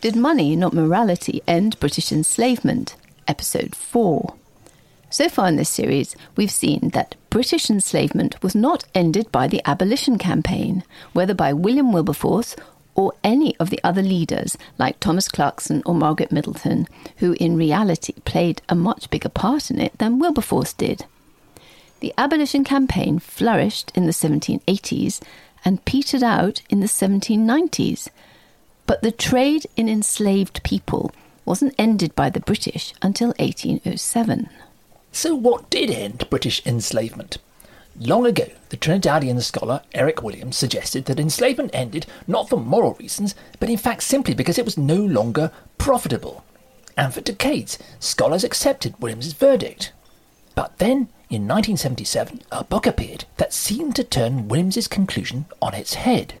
Did Money Not Morality End British Enslavement? Episode 4. So far in this series, we've seen that British enslavement was not ended by the abolition campaign, whether by William Wilberforce or any of the other leaders like Thomas Clarkson or Margaret Middleton, who in reality played a much bigger part in it than Wilberforce did. The abolition campaign flourished in the 1780s and petered out in the 1790s. But the trade in enslaved people wasn't ended by the British until 1807. So, what did end British enslavement? Long ago, the Trinidadian scholar Eric Williams suggested that enslavement ended not for moral reasons, but in fact simply because it was no longer profitable. And for decades, scholars accepted Williams's verdict. But then, in 1977, a book appeared that seemed to turn Williams's conclusion on its head.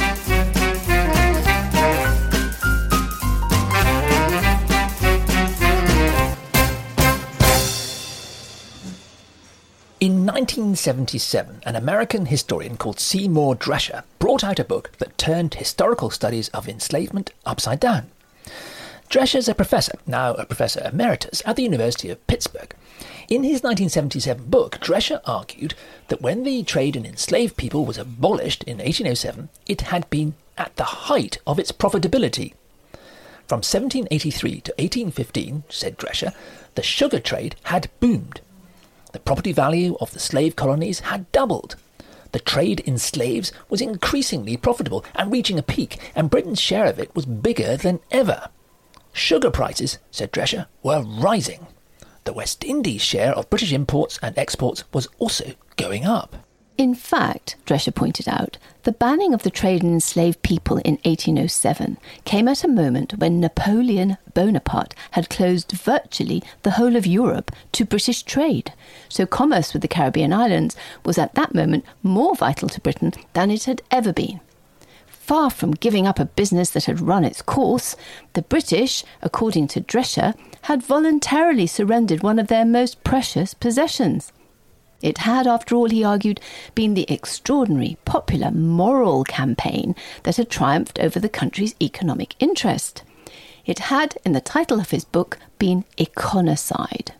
In 1977, an American historian called Seymour Drescher brought out a book that turned historical studies of enslavement upside down. Drescher's a professor, now a professor emeritus, at the University of Pittsburgh. In his 1977 book, Drescher argued that when the trade in enslaved people was abolished in 1807, it had been at the height of its profitability. From 1783 to 1815, said Drescher, the sugar trade had boomed the property value of the slave colonies had doubled. The trade in slaves was increasingly profitable and reaching a peak, and Britain's share of it was bigger than ever. Sugar prices, said Drescher, were rising. The West Indies' share of British imports and exports was also going up. In fact, Drescher pointed out, the banning of the trade in enslaved people in 1807 came at a moment when Napoleon Bonaparte had closed virtually the whole of Europe to British trade. So commerce with the Caribbean islands was at that moment more vital to Britain than it had ever been. Far from giving up a business that had run its course, the British, according to Drescher, had voluntarily surrendered one of their most precious possessions. It had, after all, he argued, been the extraordinary, popular, moral campaign that had triumphed over the country's economic interest. It had, in the title of his book, been econocide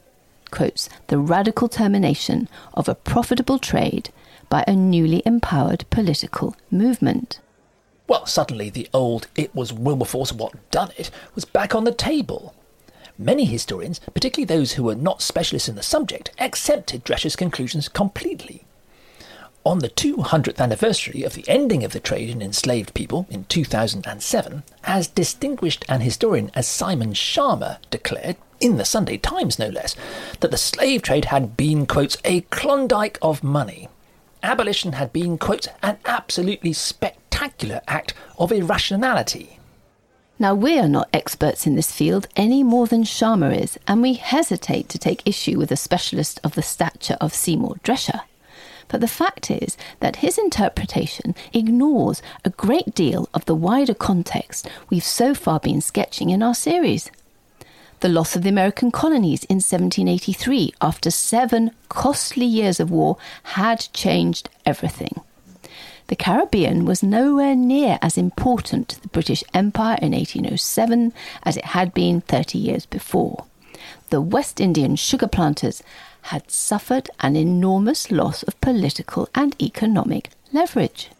Quotes, the radical termination of a profitable trade by a newly empowered political movement. Well, suddenly the old it was Wilberforce what done it was back on the table. Many historians, particularly those who were not specialists in the subject, accepted Drescher's conclusions completely. On the 200th anniversary of the ending of the trade in enslaved people in 2007, as distinguished an historian as Simon Schama declared, in the Sunday Times no less, that the slave trade had been, quotes, a Klondike of money. Abolition had been, quotes, an absolutely spectacular act of irrationality. Now, we are not experts in this field any more than Schama is, and we hesitate to take issue with a specialist of the stature of Seymour Drescher. But the fact is that his interpretation ignores a great deal of the wider context we've so far been sketching in our series. The loss of the American colonies in 1783 after seven costly years of war had changed everything. The Caribbean was nowhere near as important to the British Empire in 1807 as it had been 30 years before. The West Indian sugar planters had suffered an enormous loss of political and economic leverage.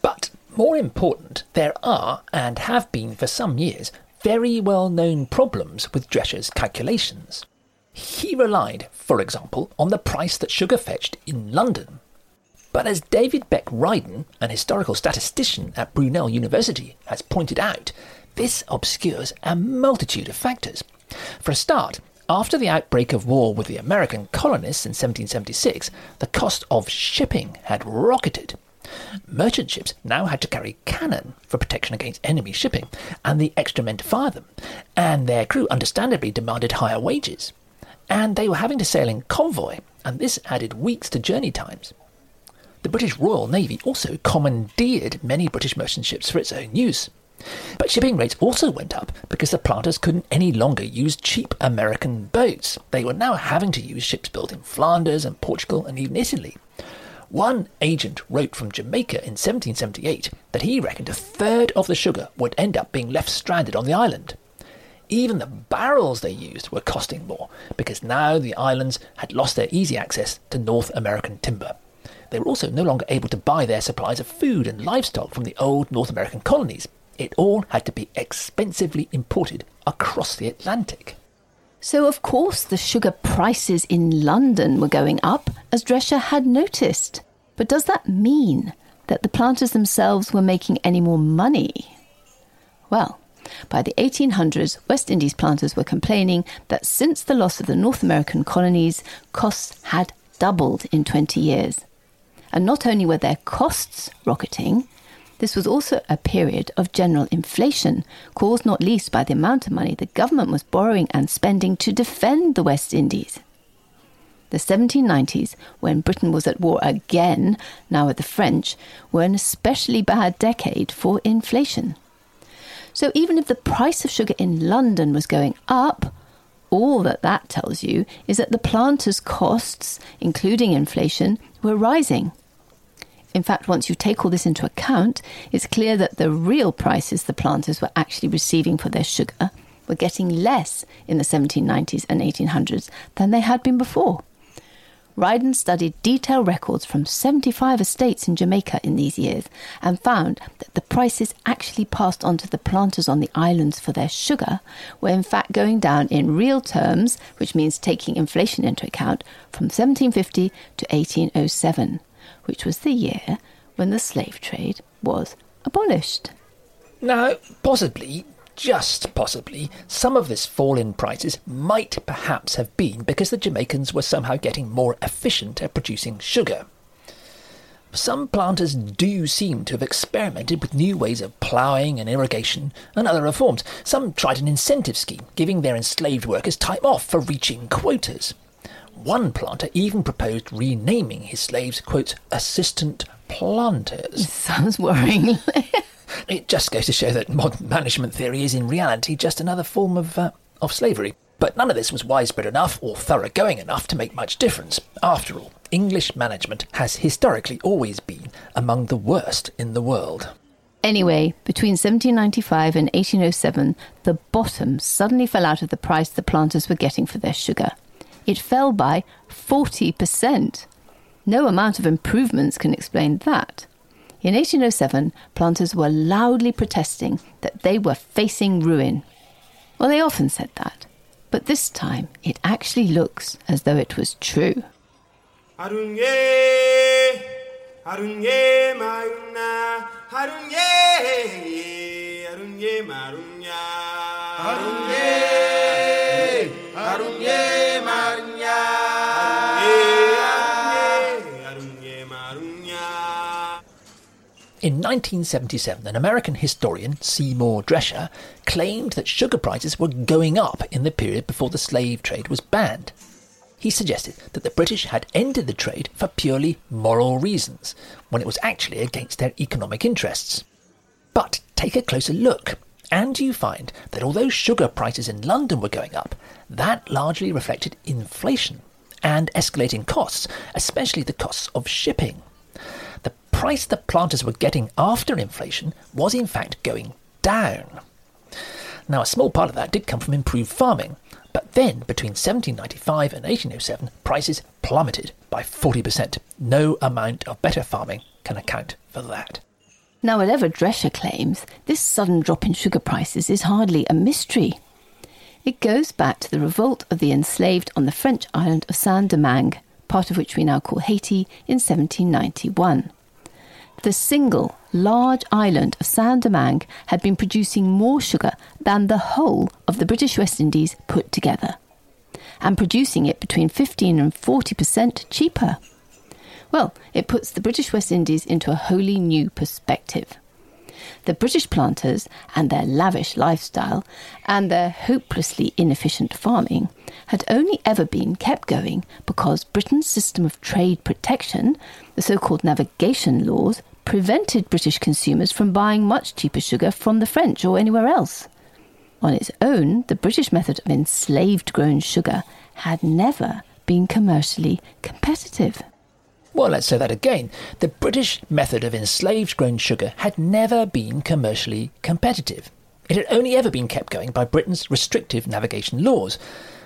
But more important, there are, and have been for some years, very well known problems with Drescher's calculations. He relied, for example, on the price that sugar fetched in London but as David Beck Ryden, an historical statistician at Brunel University, has pointed out, this obscures a multitude of factors. For a start, after the outbreak of war with the American colonists in 1776, the cost of shipping had rocketed. Merchant ships now had to carry cannon for protection against enemy shipping and the extra men to fire them, and their crew understandably demanded higher wages. And they were having to sail in convoy, and this added weeks to journey times. The British Royal Navy also commandeered many British merchant ships for its own use. But shipping rates also went up because the planters couldn't any longer use cheap American boats. They were now having to use ships built in Flanders and Portugal and even Italy. One agent wrote from Jamaica in 1778 that he reckoned a third of the sugar would end up being left stranded on the island. Even the barrels they used were costing more because now the islands had lost their easy access to North American timber. They were also no longer able to buy their supplies of food and livestock from the old North American colonies. It all had to be expensively imported across the Atlantic. So, of course, the sugar prices in London were going up, as Drescher had noticed. But does that mean that the planters themselves were making any more money? Well, by the 1800s, West Indies planters were complaining that since the loss of the North American colonies, costs had doubled in 20 years. And not only were their costs rocketing, this was also a period of general inflation, caused not least by the amount of money the government was borrowing and spending to defend the West Indies. The 1790s, when Britain was at war again, now with the French, were an especially bad decade for inflation. So even if the price of sugar in London was going up, all that that tells you is that the planters' costs, including inflation, were rising. In fact, once you take all this into account, it's clear that the real prices the planters were actually receiving for their sugar were getting less in the 1790s and 1800s than they had been before. Ryden studied detailed records from 75 estates in Jamaica in these years and found that the prices actually passed on to the planters on the islands for their sugar were in fact going down in real terms, which means taking inflation into account, from 1750 to 1807 which was the year when the slave trade was abolished. Now, possibly, just possibly, some of this fall in prices might perhaps have been because the Jamaicans were somehow getting more efficient at producing sugar. Some planters do seem to have experimented with new ways of ploughing and irrigation and other reforms. Some tried an incentive scheme, giving their enslaved workers time off for reaching quotas. One planter even proposed renaming his slaves, quote, assistant planters. Sounds worrying. it just goes to show that modern management theory is in reality just another form of, uh, of slavery. But none of this was widespread enough or thoroughgoing enough to make much difference. After all, English management has historically always been among the worst in the world. Anyway, between 1795 and 1807, the bottom suddenly fell out of the price the planters were getting for their sugar it fell by 40%. No amount of improvements can explain that. In 1807, planters were loudly protesting that they were facing ruin. Well, they often said that, but this time it actually looks as though it was true. In 1977, an American historian, Seymour Drescher, claimed that sugar prices were going up in the period before the slave trade was banned. He suggested that the British had ended the trade for purely moral reasons, when it was actually against their economic interests. But take a closer look, and you find that although sugar prices in London were going up, that largely reflected inflation and escalating costs, especially the costs of shipping The price the planters were getting after inflation was in fact going down. Now, a small part of that did come from improved farming, but then between 1795 and 1807, prices plummeted by 40%. No amount of better farming can account for that. Now, whatever Drescher claims, this sudden drop in sugar prices is hardly a mystery. It goes back to the revolt of the enslaved on the French island of Saint Domingue, part of which we now call Haiti, in 1791 the single large island of Saint Domingue had been producing more sugar than the whole of the British West Indies put together, and producing it between 15 and 40% cheaper. Well, it puts the British West Indies into a wholly new perspective. The British planters and their lavish lifestyle and their hopelessly inefficient farming had only ever been kept going because Britain's system of trade protection, the so called navigation laws, prevented British consumers from buying much cheaper sugar from the French or anywhere else. On its own, the British method of enslaved grown sugar had never been commercially competitive. Well, let's say that again. The British method of enslaved grown sugar had never been commercially competitive. It had only ever been kept going by Britain's restrictive navigation laws.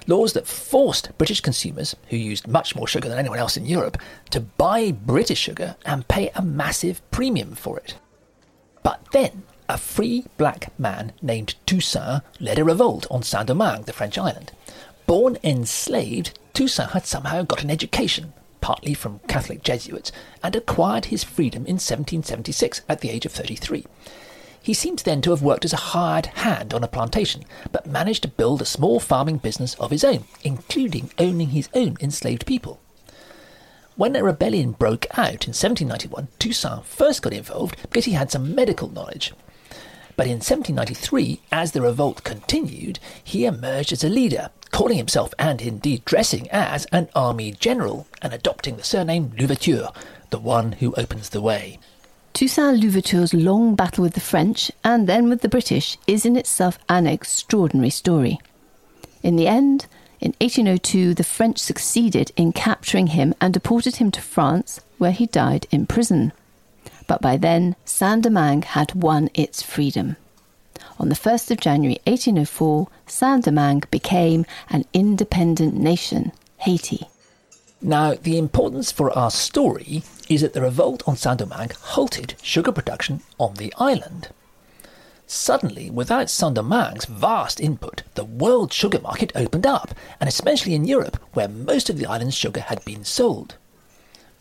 Laws that forced British consumers, who used much more sugar than anyone else in Europe, to buy British sugar and pay a massive premium for it. But then, a free black man named Toussaint led a revolt on Saint Domingue, the French island. Born enslaved, Toussaint had somehow got an education partly from Catholic Jesuits, and acquired his freedom in 1776 at the age of 33. He seems then to have worked as a hired hand on a plantation, but managed to build a small farming business of his own, including owning his own enslaved people. When a rebellion broke out in 1791, Toussaint first got involved because he had some medical knowledge. But in 1793, as the revolt continued, he emerged as a leader, calling himself and indeed dressing as an army general and adopting the surname Louverture, the one who opens the way. Toussaint Louverture's long battle with the French and then with the British is in itself an extraordinary story. In the end, in 1802, the French succeeded in capturing him and deported him to France, where he died in prison but by then Saint Domingue had won its freedom. On the 1st of January 1804, Saint Domingue became an independent nation, Haiti. Now, the importance for our story is that the revolt on Saint Domingue halted sugar production on the island. Suddenly, without Saint Domingue's vast input, the world sugar market opened up, and especially in Europe, where most of the island's sugar had been sold.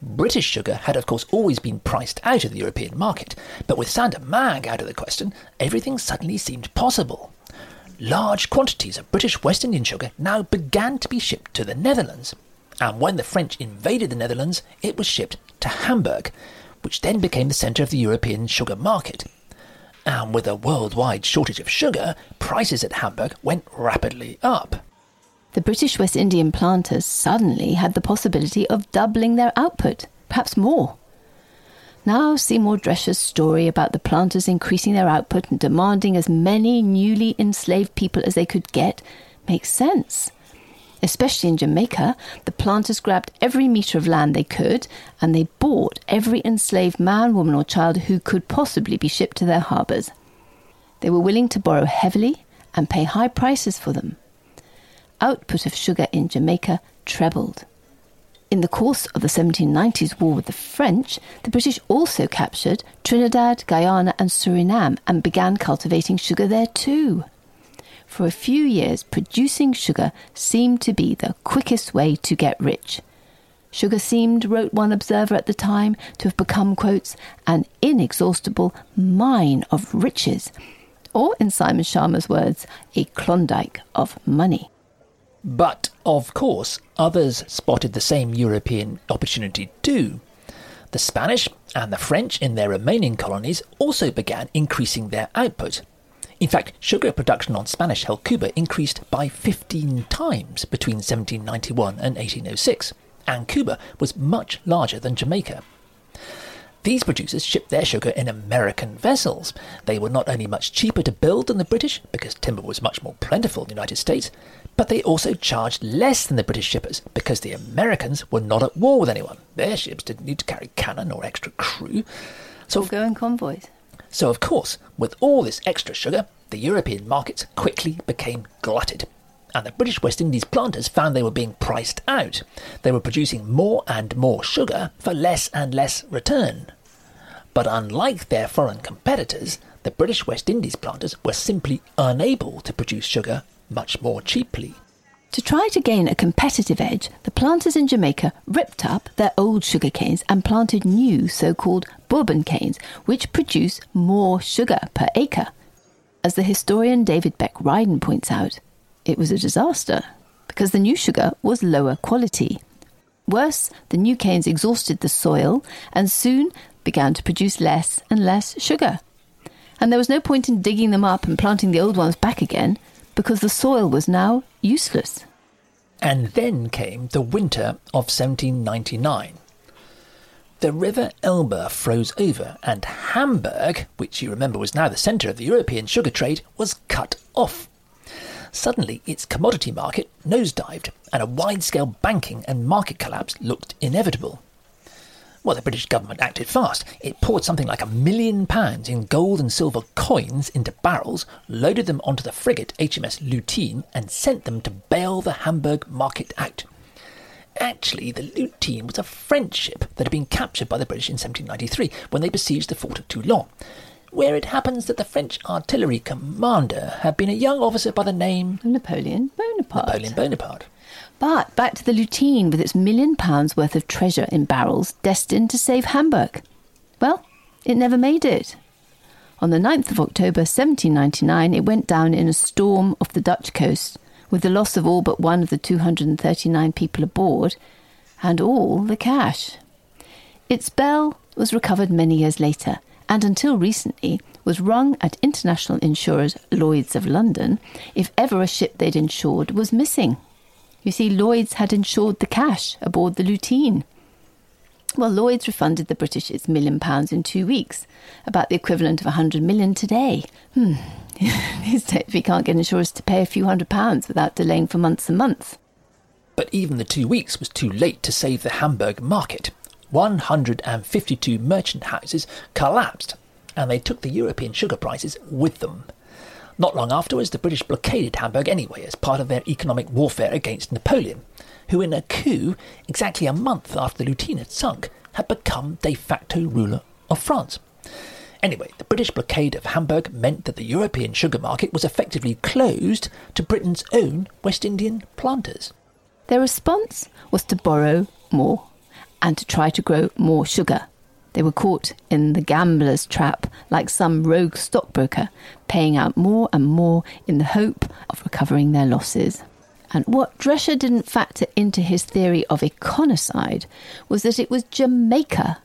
British sugar had, of course, always been priced out of the European market, but with Saint Mag out of the question, everything suddenly seemed possible. Large quantities of British West Indian sugar now began to be shipped to the Netherlands, and when the French invaded the Netherlands, it was shipped to Hamburg, which then became the centre of the European sugar market. And with a worldwide shortage of sugar, prices at Hamburg went rapidly up the British West Indian planters suddenly had the possibility of doubling their output, perhaps more. Now, Seymour Drescher's story about the planters increasing their output and demanding as many newly enslaved people as they could get makes sense. Especially in Jamaica, the planters grabbed every metre of land they could and they bought every enslaved man, woman, or child who could possibly be shipped to their harbours. They were willing to borrow heavily and pay high prices for them output of sugar in Jamaica trebled. In the course of the 1790s war with the French, the British also captured Trinidad, Guyana, and Suriname and began cultivating sugar there too. For a few years, producing sugar seemed to be the quickest way to get rich. Sugar seemed, wrote one observer at the time, to have become, quotes, an inexhaustible mine of riches, or, in Simon Schama's words, a Klondike of money. But, of course, others spotted the same European opportunity too. The Spanish and the French in their remaining colonies also began increasing their output. In fact, sugar production on Spanish held Cuba increased by 15 times between 1791 and 1806, and Cuba was much larger than Jamaica. These producers shipped their sugar in American vessels. They were not only much cheaper to build than the British, because timber was much more plentiful in the United States, but they also charged less than the British shippers, because the Americans were not at war with anyone. Their ships didn't need to carry cannon or extra crew. So go in convoys. So, of course, with all this extra sugar, the European markets quickly became glutted and the British West Indies planters found they were being priced out. They were producing more and more sugar for less and less return. But unlike their foreign competitors, the British West Indies planters were simply unable to produce sugar much more cheaply. To try to gain a competitive edge, the planters in Jamaica ripped up their old sugar canes and planted new so called bourbon canes, which produce more sugar per acre. As the historian David Beck Ryden points out, it was a disaster because the new sugar was lower quality Worse, the new canes exhausted the soil and soon began to produce less and less sugar. And there was no point in digging them up and planting the old ones back again because the soil was now useless. And then came the winter of 1799. The river Elbe froze over, and Hamburg, which you remember was now the centre of the European sugar trade, was cut off. Suddenly, its commodity market nosedived, and a wide scale banking and market collapse looked inevitable. Well, the British government acted fast. It poured something like a million pounds in gold and silver coins into barrels, loaded them onto the frigate HMS Lutine, and sent them to bail the Hamburg market out. Actually, the Lutine was a French ship that had been captured by the British in 1793 when they besieged the fort of Toulon, where it happens that the French artillery commander had been a young officer by the name Napoleon Bonaparte. Napoleon Bonaparte. But back to the Lutine with its million pounds worth of treasure in barrels destined to save Hamburg. Well, it never made it. On the 9th of October 1799, it went down in a storm off the Dutch coast, with the loss of all but one of the 239 people aboard, and all the cash. Its bell was recovered many years later, and until recently was rung at international insurers Lloyd's of London if ever a ship they'd insured was missing. You see, Lloyd's had insured the cash aboard the Lutine. Well, Lloyd's refunded the British its million pounds in two weeks, about the equivalent of a hundred million today. Hmm. These days, we can't get insurers to pay a few hundred pounds without delaying for months and months. But even the two weeks was too late to save the Hamburg market. 152 merchant houses collapsed, and they took the European sugar prices with them. Not long afterwards, the British blockaded Hamburg anyway as part of their economic warfare against Napoleon, who, in a coup exactly a month after the Lutine had sunk, had become de facto ruler of France. Anyway, the British blockade of Hamburg meant that the European sugar market was effectively closed to Britain's own West Indian planters. Their response was to borrow more and to try to grow more sugar. They were caught in the gambler's trap like some rogue stockbroker, paying out more and more in the hope of recovering their losses. And what Drescher didn't factor into his theory of econocide was that it was Jamaica,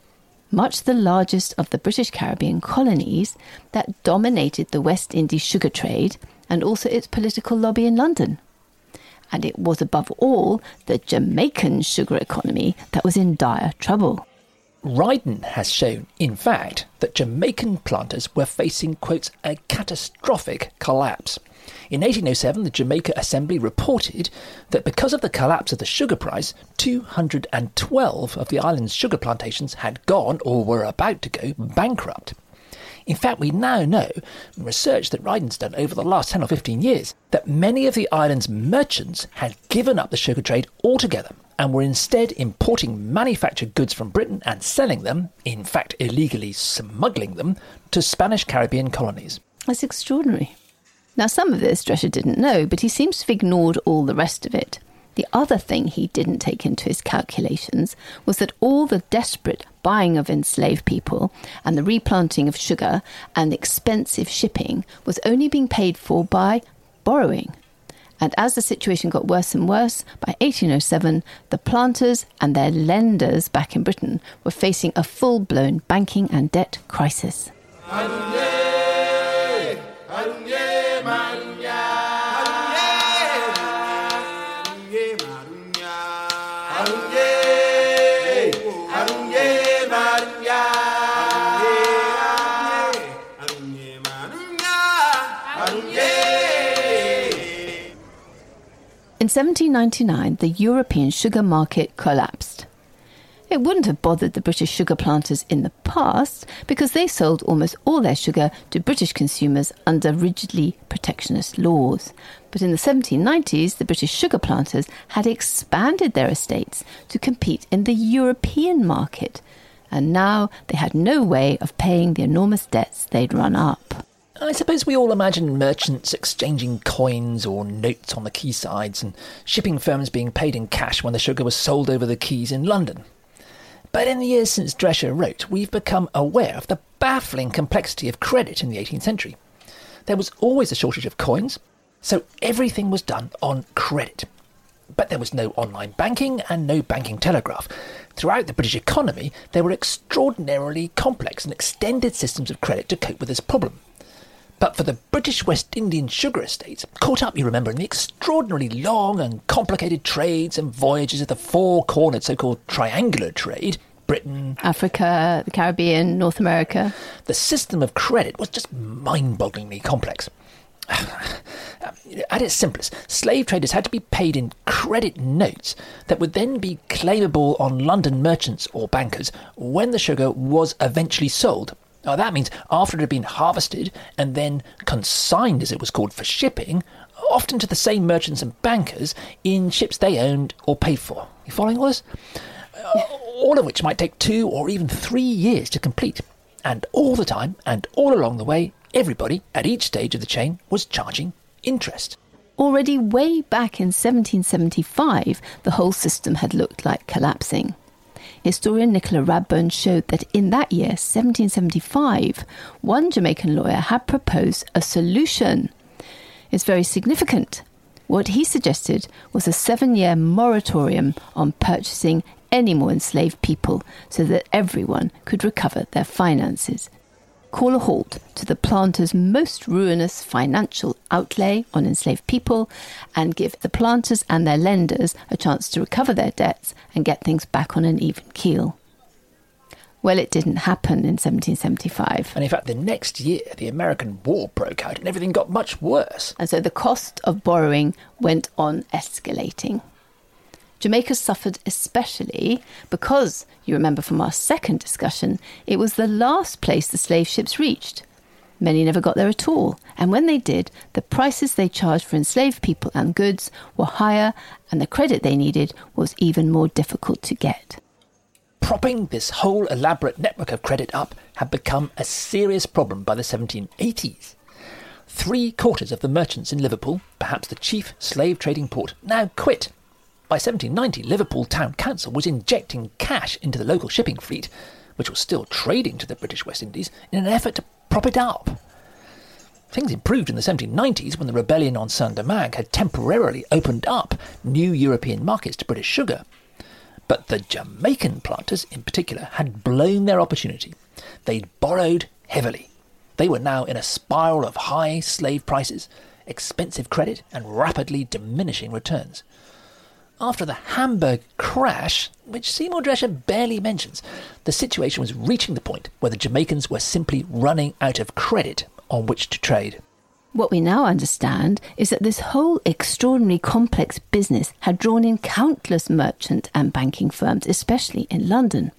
much the largest of the British Caribbean colonies, that dominated the West Indies sugar trade and also its political lobby in London. And it was above all the Jamaican sugar economy that was in dire trouble. Ryden has shown, in fact, that Jamaican planters were facing, quotes, a catastrophic collapse. In 1807, the Jamaica Assembly reported that because of the collapse of the sugar price, 212 of the island's sugar plantations had gone or were about to go bankrupt. In fact, we now know from research that Ryden's done over the last 10 or 15 years that many of the island's merchants had given up the sugar trade altogether and were instead importing manufactured goods from Britain and selling them, in fact, illegally smuggling them, to Spanish Caribbean colonies. That's extraordinary. Now, some of this Drescher didn't know, but he seems to have ignored all the rest of it. The other thing he didn't take into his calculations was that all the desperate buying of enslaved people and the replanting of sugar and expensive shipping was only being paid for by borrowing. And as the situation got worse and worse, by 1807, the planters and their lenders back in Britain were facing a full blown banking and debt crisis. In 1799, the European sugar market collapsed. It wouldn't have bothered the British sugar planters in the past because they sold almost all their sugar to British consumers under rigidly protectionist laws. But in the 1790s, the British sugar planters had expanded their estates to compete in the European market, and now they had no way of paying the enormous debts they'd run up. I suppose we all imagine merchants exchanging coins or notes on the quaysides and shipping firms being paid in cash when the sugar was sold over the quays in London. But in the years since Drescher wrote, we've become aware of the baffling complexity of credit in the 18th century. There was always a shortage of coins, so everything was done on credit. But there was no online banking and no banking telegraph. Throughout the British economy, there were extraordinarily complex and extended systems of credit to cope with this problem. But for the British West Indian sugar estates, caught up, you remember, in the extraordinarily long and complicated trades and voyages of the four cornered so called triangular trade, Britain, Africa, the Caribbean, North America. The system of credit was just mind bogglingly complex. At its simplest, slave traders had to be paid in credit notes that would then be claimable on London merchants or bankers when the sugar was eventually sold. Now, that means after it had been harvested and then consigned, as it was called, for shipping, often to the same merchants and bankers in ships they owned or paid for. You following all this? Uh, all of which might take two or even three years to complete. And all the time, and all along the way, everybody at each stage of the chain was charging interest. Already way back in 1775, the whole system had looked like collapsing. Historian Nicholas Radburn showed that in that year, 1775, one Jamaican lawyer had proposed a solution. It's very significant. What he suggested was a seven year moratorium on purchasing any more enslaved people so that everyone could recover their finances call a halt to the planters' most ruinous financial outlay on enslaved people and give the planters and their lenders a chance to recover their debts and get things back on an even keel. Well, it didn't happen in 1775. And in fact, the next year, the American War broke out and everything got much worse. And so the cost of borrowing went on escalating. Jamaica suffered especially because, you remember from our second discussion, it was the last place the slave ships reached. Many never got there at all, and when they did, the prices they charged for enslaved people and goods were higher, and the credit they needed was even more difficult to get. Propping this whole elaborate network of credit up had become a serious problem by the 1780s. Three quarters of the merchants in Liverpool, perhaps the chief slave trading port, now quit by 1790, Liverpool Town Council was injecting cash into the local shipping fleet, which was still trading to the British West Indies, in an effort to prop it up. Things improved in the 1790s when the rebellion on Saint Domingue had temporarily opened up new European markets to British sugar. But the Jamaican planters, in particular, had blown their opportunity. They'd borrowed heavily. They were now in a spiral of high slave prices, expensive credit, and rapidly diminishing returns after the Hamburg crash, which Seymour Drescher barely mentions, the situation was reaching the point where the Jamaicans were simply running out of credit on which to trade. What we now understand is that this whole extraordinarily complex business had drawn in countless merchant and banking firms, especially in London.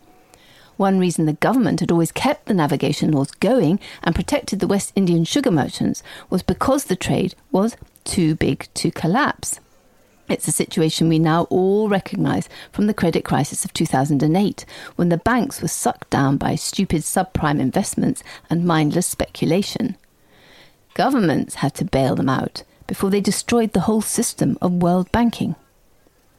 One reason the government had always kept the navigation laws going and protected the West Indian sugar merchants was because the trade was too big to collapse. It's a situation we now all recognise from the credit crisis of 2008, when the banks were sucked down by stupid subprime investments and mindless speculation. Governments had to bail them out before they destroyed the whole system of world banking.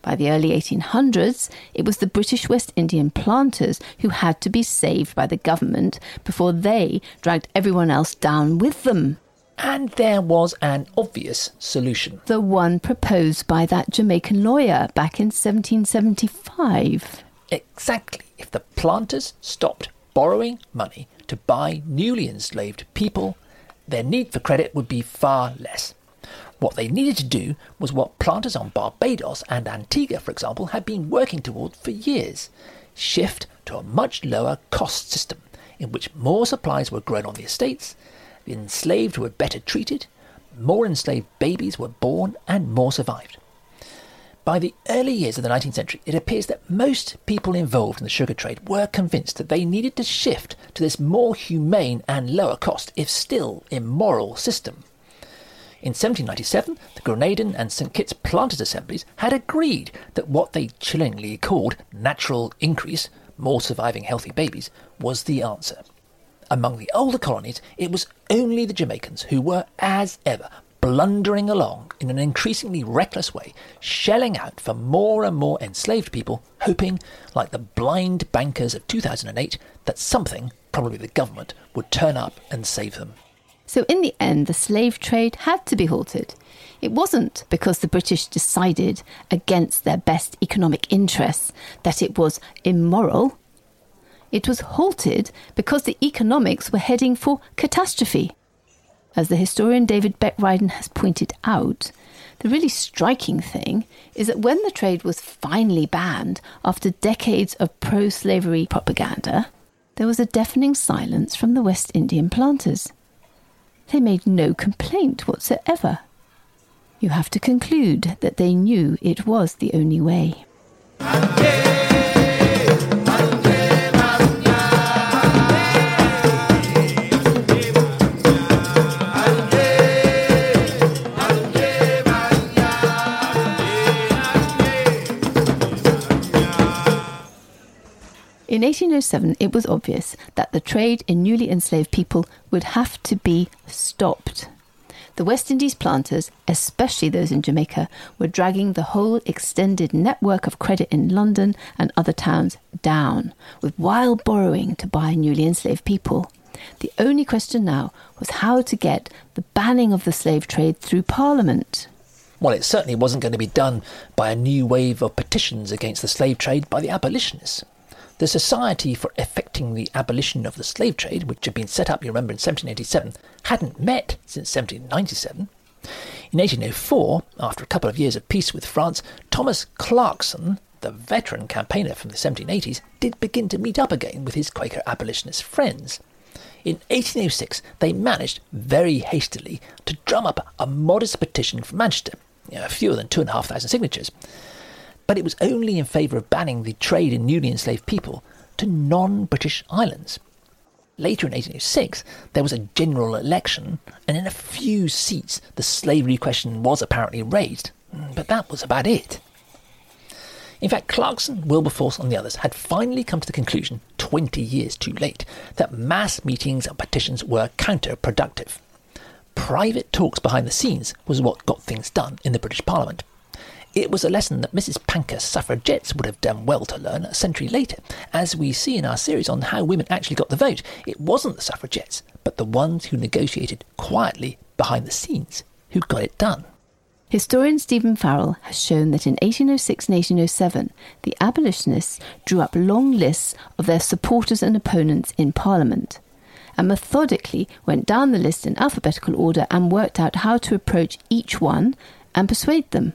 By the early 1800s, it was the British West Indian planters who had to be saved by the government before they dragged everyone else down with them. And there was an obvious solution. The one proposed by that Jamaican lawyer back in 1775. Exactly. If the planters stopped borrowing money to buy newly enslaved people, their need for credit would be far less. What they needed to do was what planters on Barbados and Antigua, for example, had been working toward for years shift to a much lower cost system in which more supplies were grown on the estates the enslaved were better treated, more enslaved babies were born, and more survived. By the early years of the 19th century, it appears that most people involved in the sugar trade were convinced that they needed to shift to this more humane and lower cost, if still immoral, system. In 1797, the Grenadine and St. Kitts Planters Assemblies had agreed that what they chillingly called natural increase, more surviving healthy babies, was the answer. Among the older colonies, it was only the Jamaicans who were, as ever, blundering along in an increasingly reckless way, shelling out for more and more enslaved people, hoping, like the blind bankers of 2008, that something, probably the government, would turn up and save them. So, in the end, the slave trade had to be halted. It wasn't because the British decided against their best economic interests that it was immoral. It was halted because the economics were heading for catastrophe. As the historian David Beck-Ryden has pointed out, the really striking thing is that when the trade was finally banned after decades of pro slavery propaganda, there was a deafening silence from the West Indian planters. They made no complaint whatsoever. You have to conclude that they knew it was the only way. In 1807, it was obvious that the trade in newly enslaved people would have to be stopped. The West Indies planters, especially those in Jamaica, were dragging the whole extended network of credit in London and other towns down, with wild borrowing to buy newly enslaved people. The only question now was how to get the banning of the slave trade through Parliament. Well, it certainly wasn't going to be done by a new wave of petitions against the slave trade by the abolitionists. The Society for Effecting the Abolition of the Slave Trade, which had been set up, you remember, in 1787, hadn't met since 1797. In 1804, after a couple of years of peace with France, Thomas Clarkson, the veteran campaigner from the 1780s, did begin to meet up again with his Quaker abolitionist friends. In 1806, they managed, very hastily, to drum up a modest petition from Manchester, you know, fewer than two and a half thousand signatures but it was only in favour of banning the trade in newly enslaved people to non British islands. Later in 1806, there was a general election, and in a few seats the slavery question was apparently raised, mm, but that was about it. In fact, Clarkson, Wilberforce, and the others had finally come to the conclusion, 20 years too late, that mass meetings and petitions were counterproductive. Private talks behind the scenes was what got things done in the British Parliament. It was a lesson that Mrs. Pankhurst's suffragettes would have done well to learn a century later. As we see in our series on how women actually got the vote, it wasn't the suffragettes, but the ones who negotiated quietly behind the scenes who got it done. Historian Stephen Farrell has shown that in 1806 and 1807, the abolitionists drew up long lists of their supporters and opponents in Parliament and methodically went down the list in alphabetical order and worked out how to approach each one and persuade them.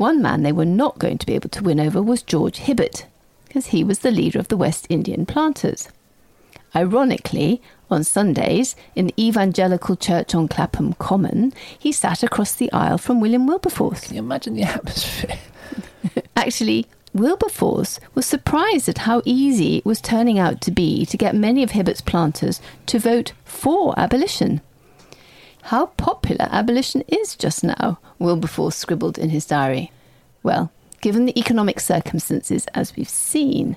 One man they were not going to be able to win over was George Hibbert, because he was the leader of the West Indian planters. Ironically, on Sundays, in the Evangelical Church on Clapham Common, he sat across the aisle from William Wilberforce. Can you imagine the atmosphere? Actually, Wilberforce was surprised at how easy it was turning out to be to get many of Hibbert's planters to vote for abolition. How popular abolition is just now, Wilberforce scribbled in his diary. Well, given the economic circumstances as we've seen,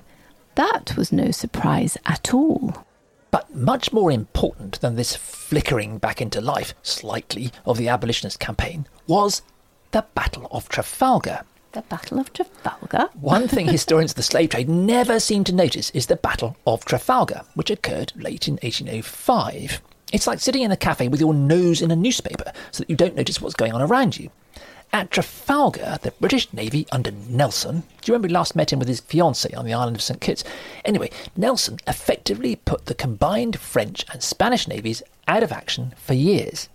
that was no surprise at all. But much more important than this flickering back into life, slightly, of the abolitionist campaign was the Battle of Trafalgar. The Battle of Trafalgar? One thing historians of the slave trade never seem to notice is the Battle of Trafalgar, which occurred late in 1805. It's like sitting in a cafe with your nose in a newspaper so that you don't notice what's going on around you. At Trafalgar, the British Navy under Nelson, do you remember we last met him with his fiancée on the island of St Kitts? Anyway, Nelson effectively put the combined French and Spanish navies out of action for years.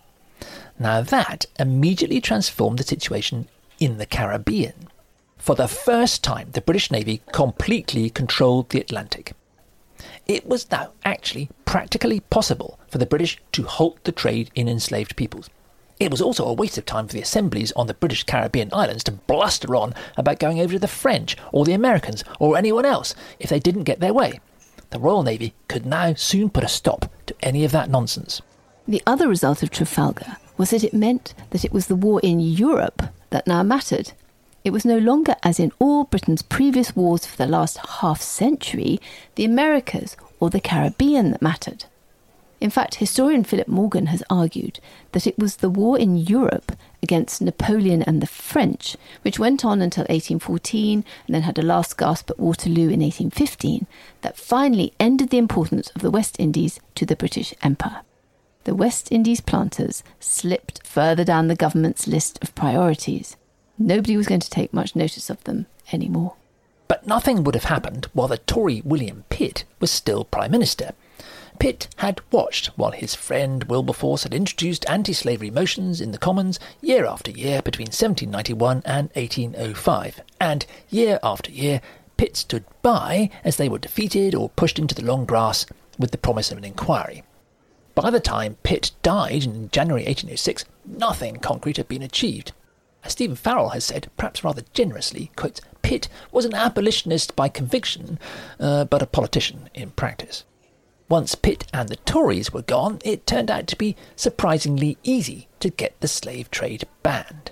Now that immediately transformed the situation in the Caribbean. For the first time, the British Navy completely controlled the Atlantic. It was now actually practically possible for the British to halt the trade in enslaved peoples. It was also a waste of time for the assemblies on the British Caribbean islands to bluster on about going over to the French or the Americans or anyone else if they didn't get their way. The Royal Navy could now soon put a stop to any of that nonsense. The other result of Trafalgar was that it meant that it was the war in Europe that now mattered, it was no longer, as in all Britain's previous wars for the last half century, the Americas or the Caribbean that mattered. In fact, historian Philip Morgan has argued that it was the war in Europe against Napoleon and the French, which went on until 1814 and then had a last gasp at Waterloo in 1815, that finally ended the importance of the West Indies to the British Empire. the West Indies planters slipped further down the government's list of priorities. Nobody was going to take much notice of them anymore. But nothing would have happened while the Tory William Pitt was still Prime Minister. Pitt had watched while his friend Wilberforce had introduced anti slavery motions in the Commons year after year between 1791 and 1805, and year after year Pitt stood by as they were defeated or pushed into the long grass with the promise of an inquiry. By the time Pitt died in January 1806, nothing concrete had been achieved. As Stephen Farrell has said, perhaps rather generously, quotes, Pitt was an abolitionist by conviction, uh, but a politician in practice. Once Pitt and the Tories were gone, it turned out to be surprisingly easy to get the slave trade banned.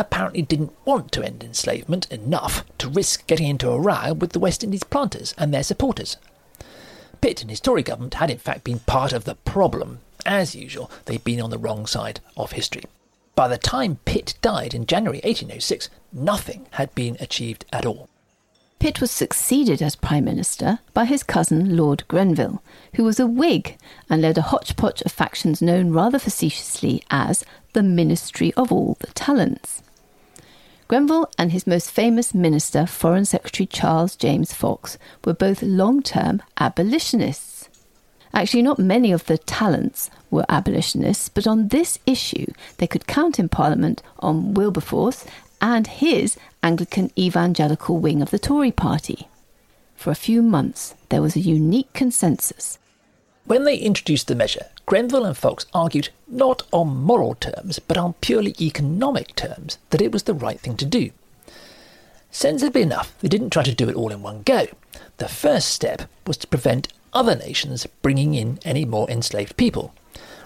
Apparently didn't want to end enslavement enough to risk getting into a row with the West Indies planters and their supporters. Pitt and his Tory government had in fact been part of the problem. As usual, they'd been on the wrong side of history. By the time Pitt died in January 1806, nothing had been achieved at all. Pitt was succeeded as Prime Minister by his cousin Lord Grenville, who was a Whig and led a hodgepodge of factions known rather facetiously as the Ministry of All the Talents. Grenville and his most famous minister, Foreign Secretary Charles James Fox, were both long term abolitionists. Actually, not many of the talents were abolitionists, but on this issue, they could count in Parliament on Wilberforce and his Anglican evangelical wing of the Tory party. For a few months, there was a unique consensus. When they introduced the measure, Grenville and Fox argued not on moral terms, but on purely economic terms, that it was the right thing to do. Sensibly enough, they didn't try to do it all in one go. The first step was to prevent other nations bringing in any more enslaved people.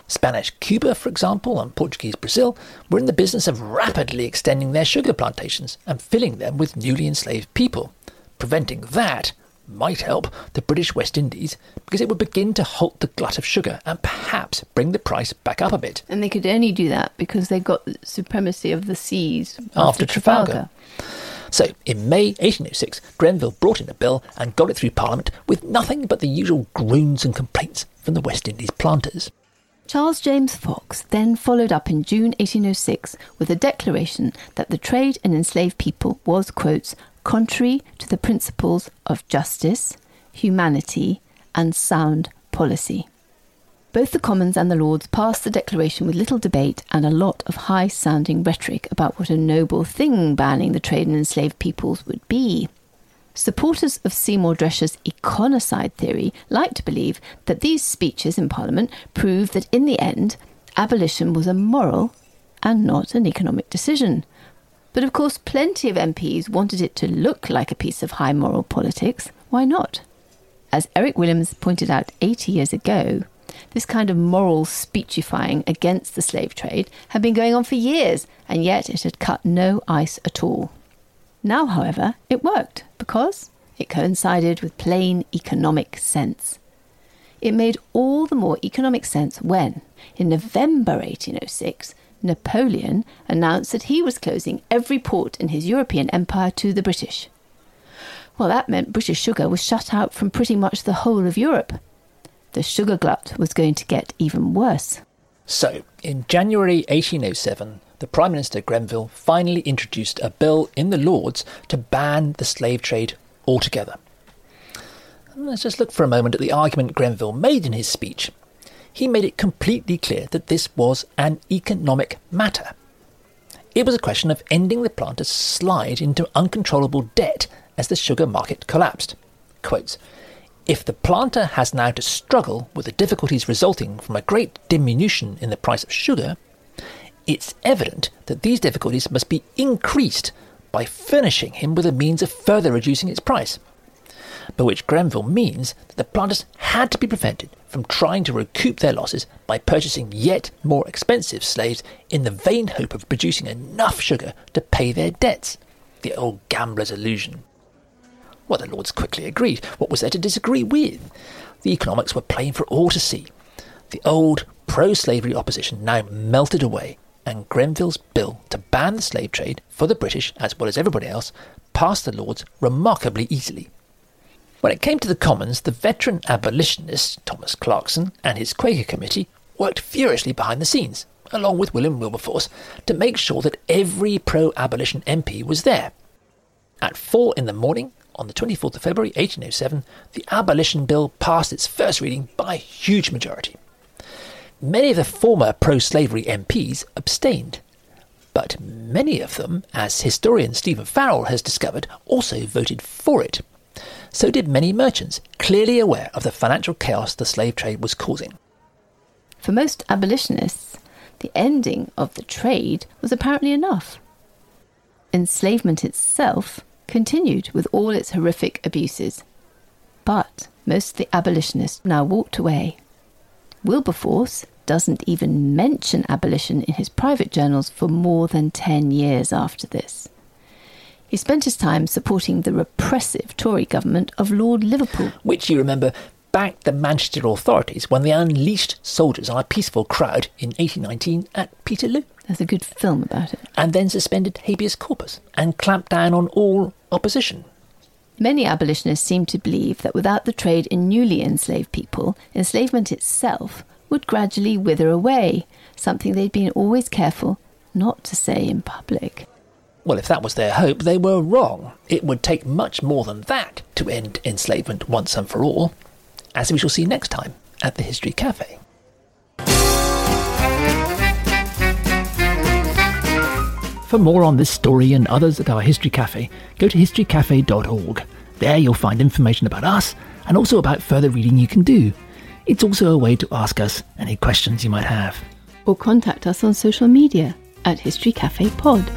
Spanish Cuba, for example, and Portuguese Brazil were in the business of rapidly extending their sugar plantations and filling them with newly enslaved people. Preventing that might help the British West Indies because it would begin to halt the glut of sugar and perhaps bring the price back up a bit. And they could only do that because they got the supremacy of the seas after, after Trafalgar. Trafalgar. So, in May 1806, Grenville brought in a bill and got it through Parliament with nothing but the usual groans and complaints from the West Indies planters. Charles James Fox then followed up in June 1806 with a declaration that the trade in enslaved people was, quotes, contrary to the principles of justice, humanity, and sound policy. Both the Commons and the Lords passed the declaration with little debate and a lot of high sounding rhetoric about what a noble thing banning the trade in enslaved peoples would be. Supporters of Seymour Drescher's econocide theory like to believe that these speeches in Parliament prove that in the end, abolition was a moral and not an economic decision, but of course, plenty of MPs wanted it to look like a piece of high moral politics. Why not? As Eric Williams pointed out 80 years ago, this kind of moral speechifying against the slave trade had been going on for years, and yet it had cut no ice at all. Now, however, it worked because it coincided with plain economic sense. It made all the more economic sense when, in November 1806, Napoleon announced that he was closing every port in his European empire to the British. Well, that meant British sugar was shut out from pretty much the whole of Europe. The sugar glut was going to get even worse. So, in January 1807, the Prime Minister Grenville finally introduced a bill in the Lords to ban the slave trade altogether. Let's just look for a moment at the argument Grenville made in his speech he made it completely clear that this was an economic matter. It was a question of ending the planter's slide into uncontrollable debt as the sugar market collapsed. Quotes, if the planter has now to struggle with the difficulties resulting from a great diminution in the price of sugar, it's evident that these difficulties must be increased by furnishing him with a means of further reducing its price by which Grenville means that the planters had to be prevented from trying to recoup their losses by purchasing yet more expensive slaves in the vain hope of producing enough sugar to pay their debts. The old gambler's illusion. Well, the Lords quickly agreed. What was there to disagree with? The economics were plain for all to see. The old pro slavery opposition now melted away, and Grenville's bill to ban the slave trade for the British, as well as everybody else, passed the Lords remarkably easily. When it came to the Commons, the veteran abolitionist Thomas Clarkson and his Quaker committee worked furiously behind the scenes, along with William Wilberforce, to make sure that every pro abolition MP was there. At four in the morning, on the 24th of February 1807, the Abolition Bill passed its first reading by a huge majority. Many of the former pro slavery MPs abstained, but many of them, as historian Stephen Farrell has discovered, also voted for it. So did many merchants, clearly aware of the financial chaos the slave trade was causing. For most abolitionists, the ending of the trade was apparently enough. Enslavement itself continued with all its horrific abuses. But most of the abolitionists now walked away. Wilberforce doesn't even mention abolition in his private journals for more than 10 years after this. He spent his time supporting the repressive Tory government of Lord Liverpool. Which, you remember, backed the Manchester authorities when they unleashed soldiers on a peaceful crowd in 1819 at Peterloo. There's a good film about it. And then suspended habeas corpus and clamped down on all opposition. Many abolitionists seem to believe that without the trade in newly enslaved people, enslavement itself would gradually wither away, something they'd been always careful not to say in public. Well, if that was their hope, they were wrong. It would take much more than that to end enslavement once and for all, as we shall see next time at the History Cafe. For more on this story and others at our History Cafe, go to historycafe.org. There you'll find information about us and also about further reading you can do. It's also a way to ask us any questions you might have. Or contact us on social media at History Cafe Pod.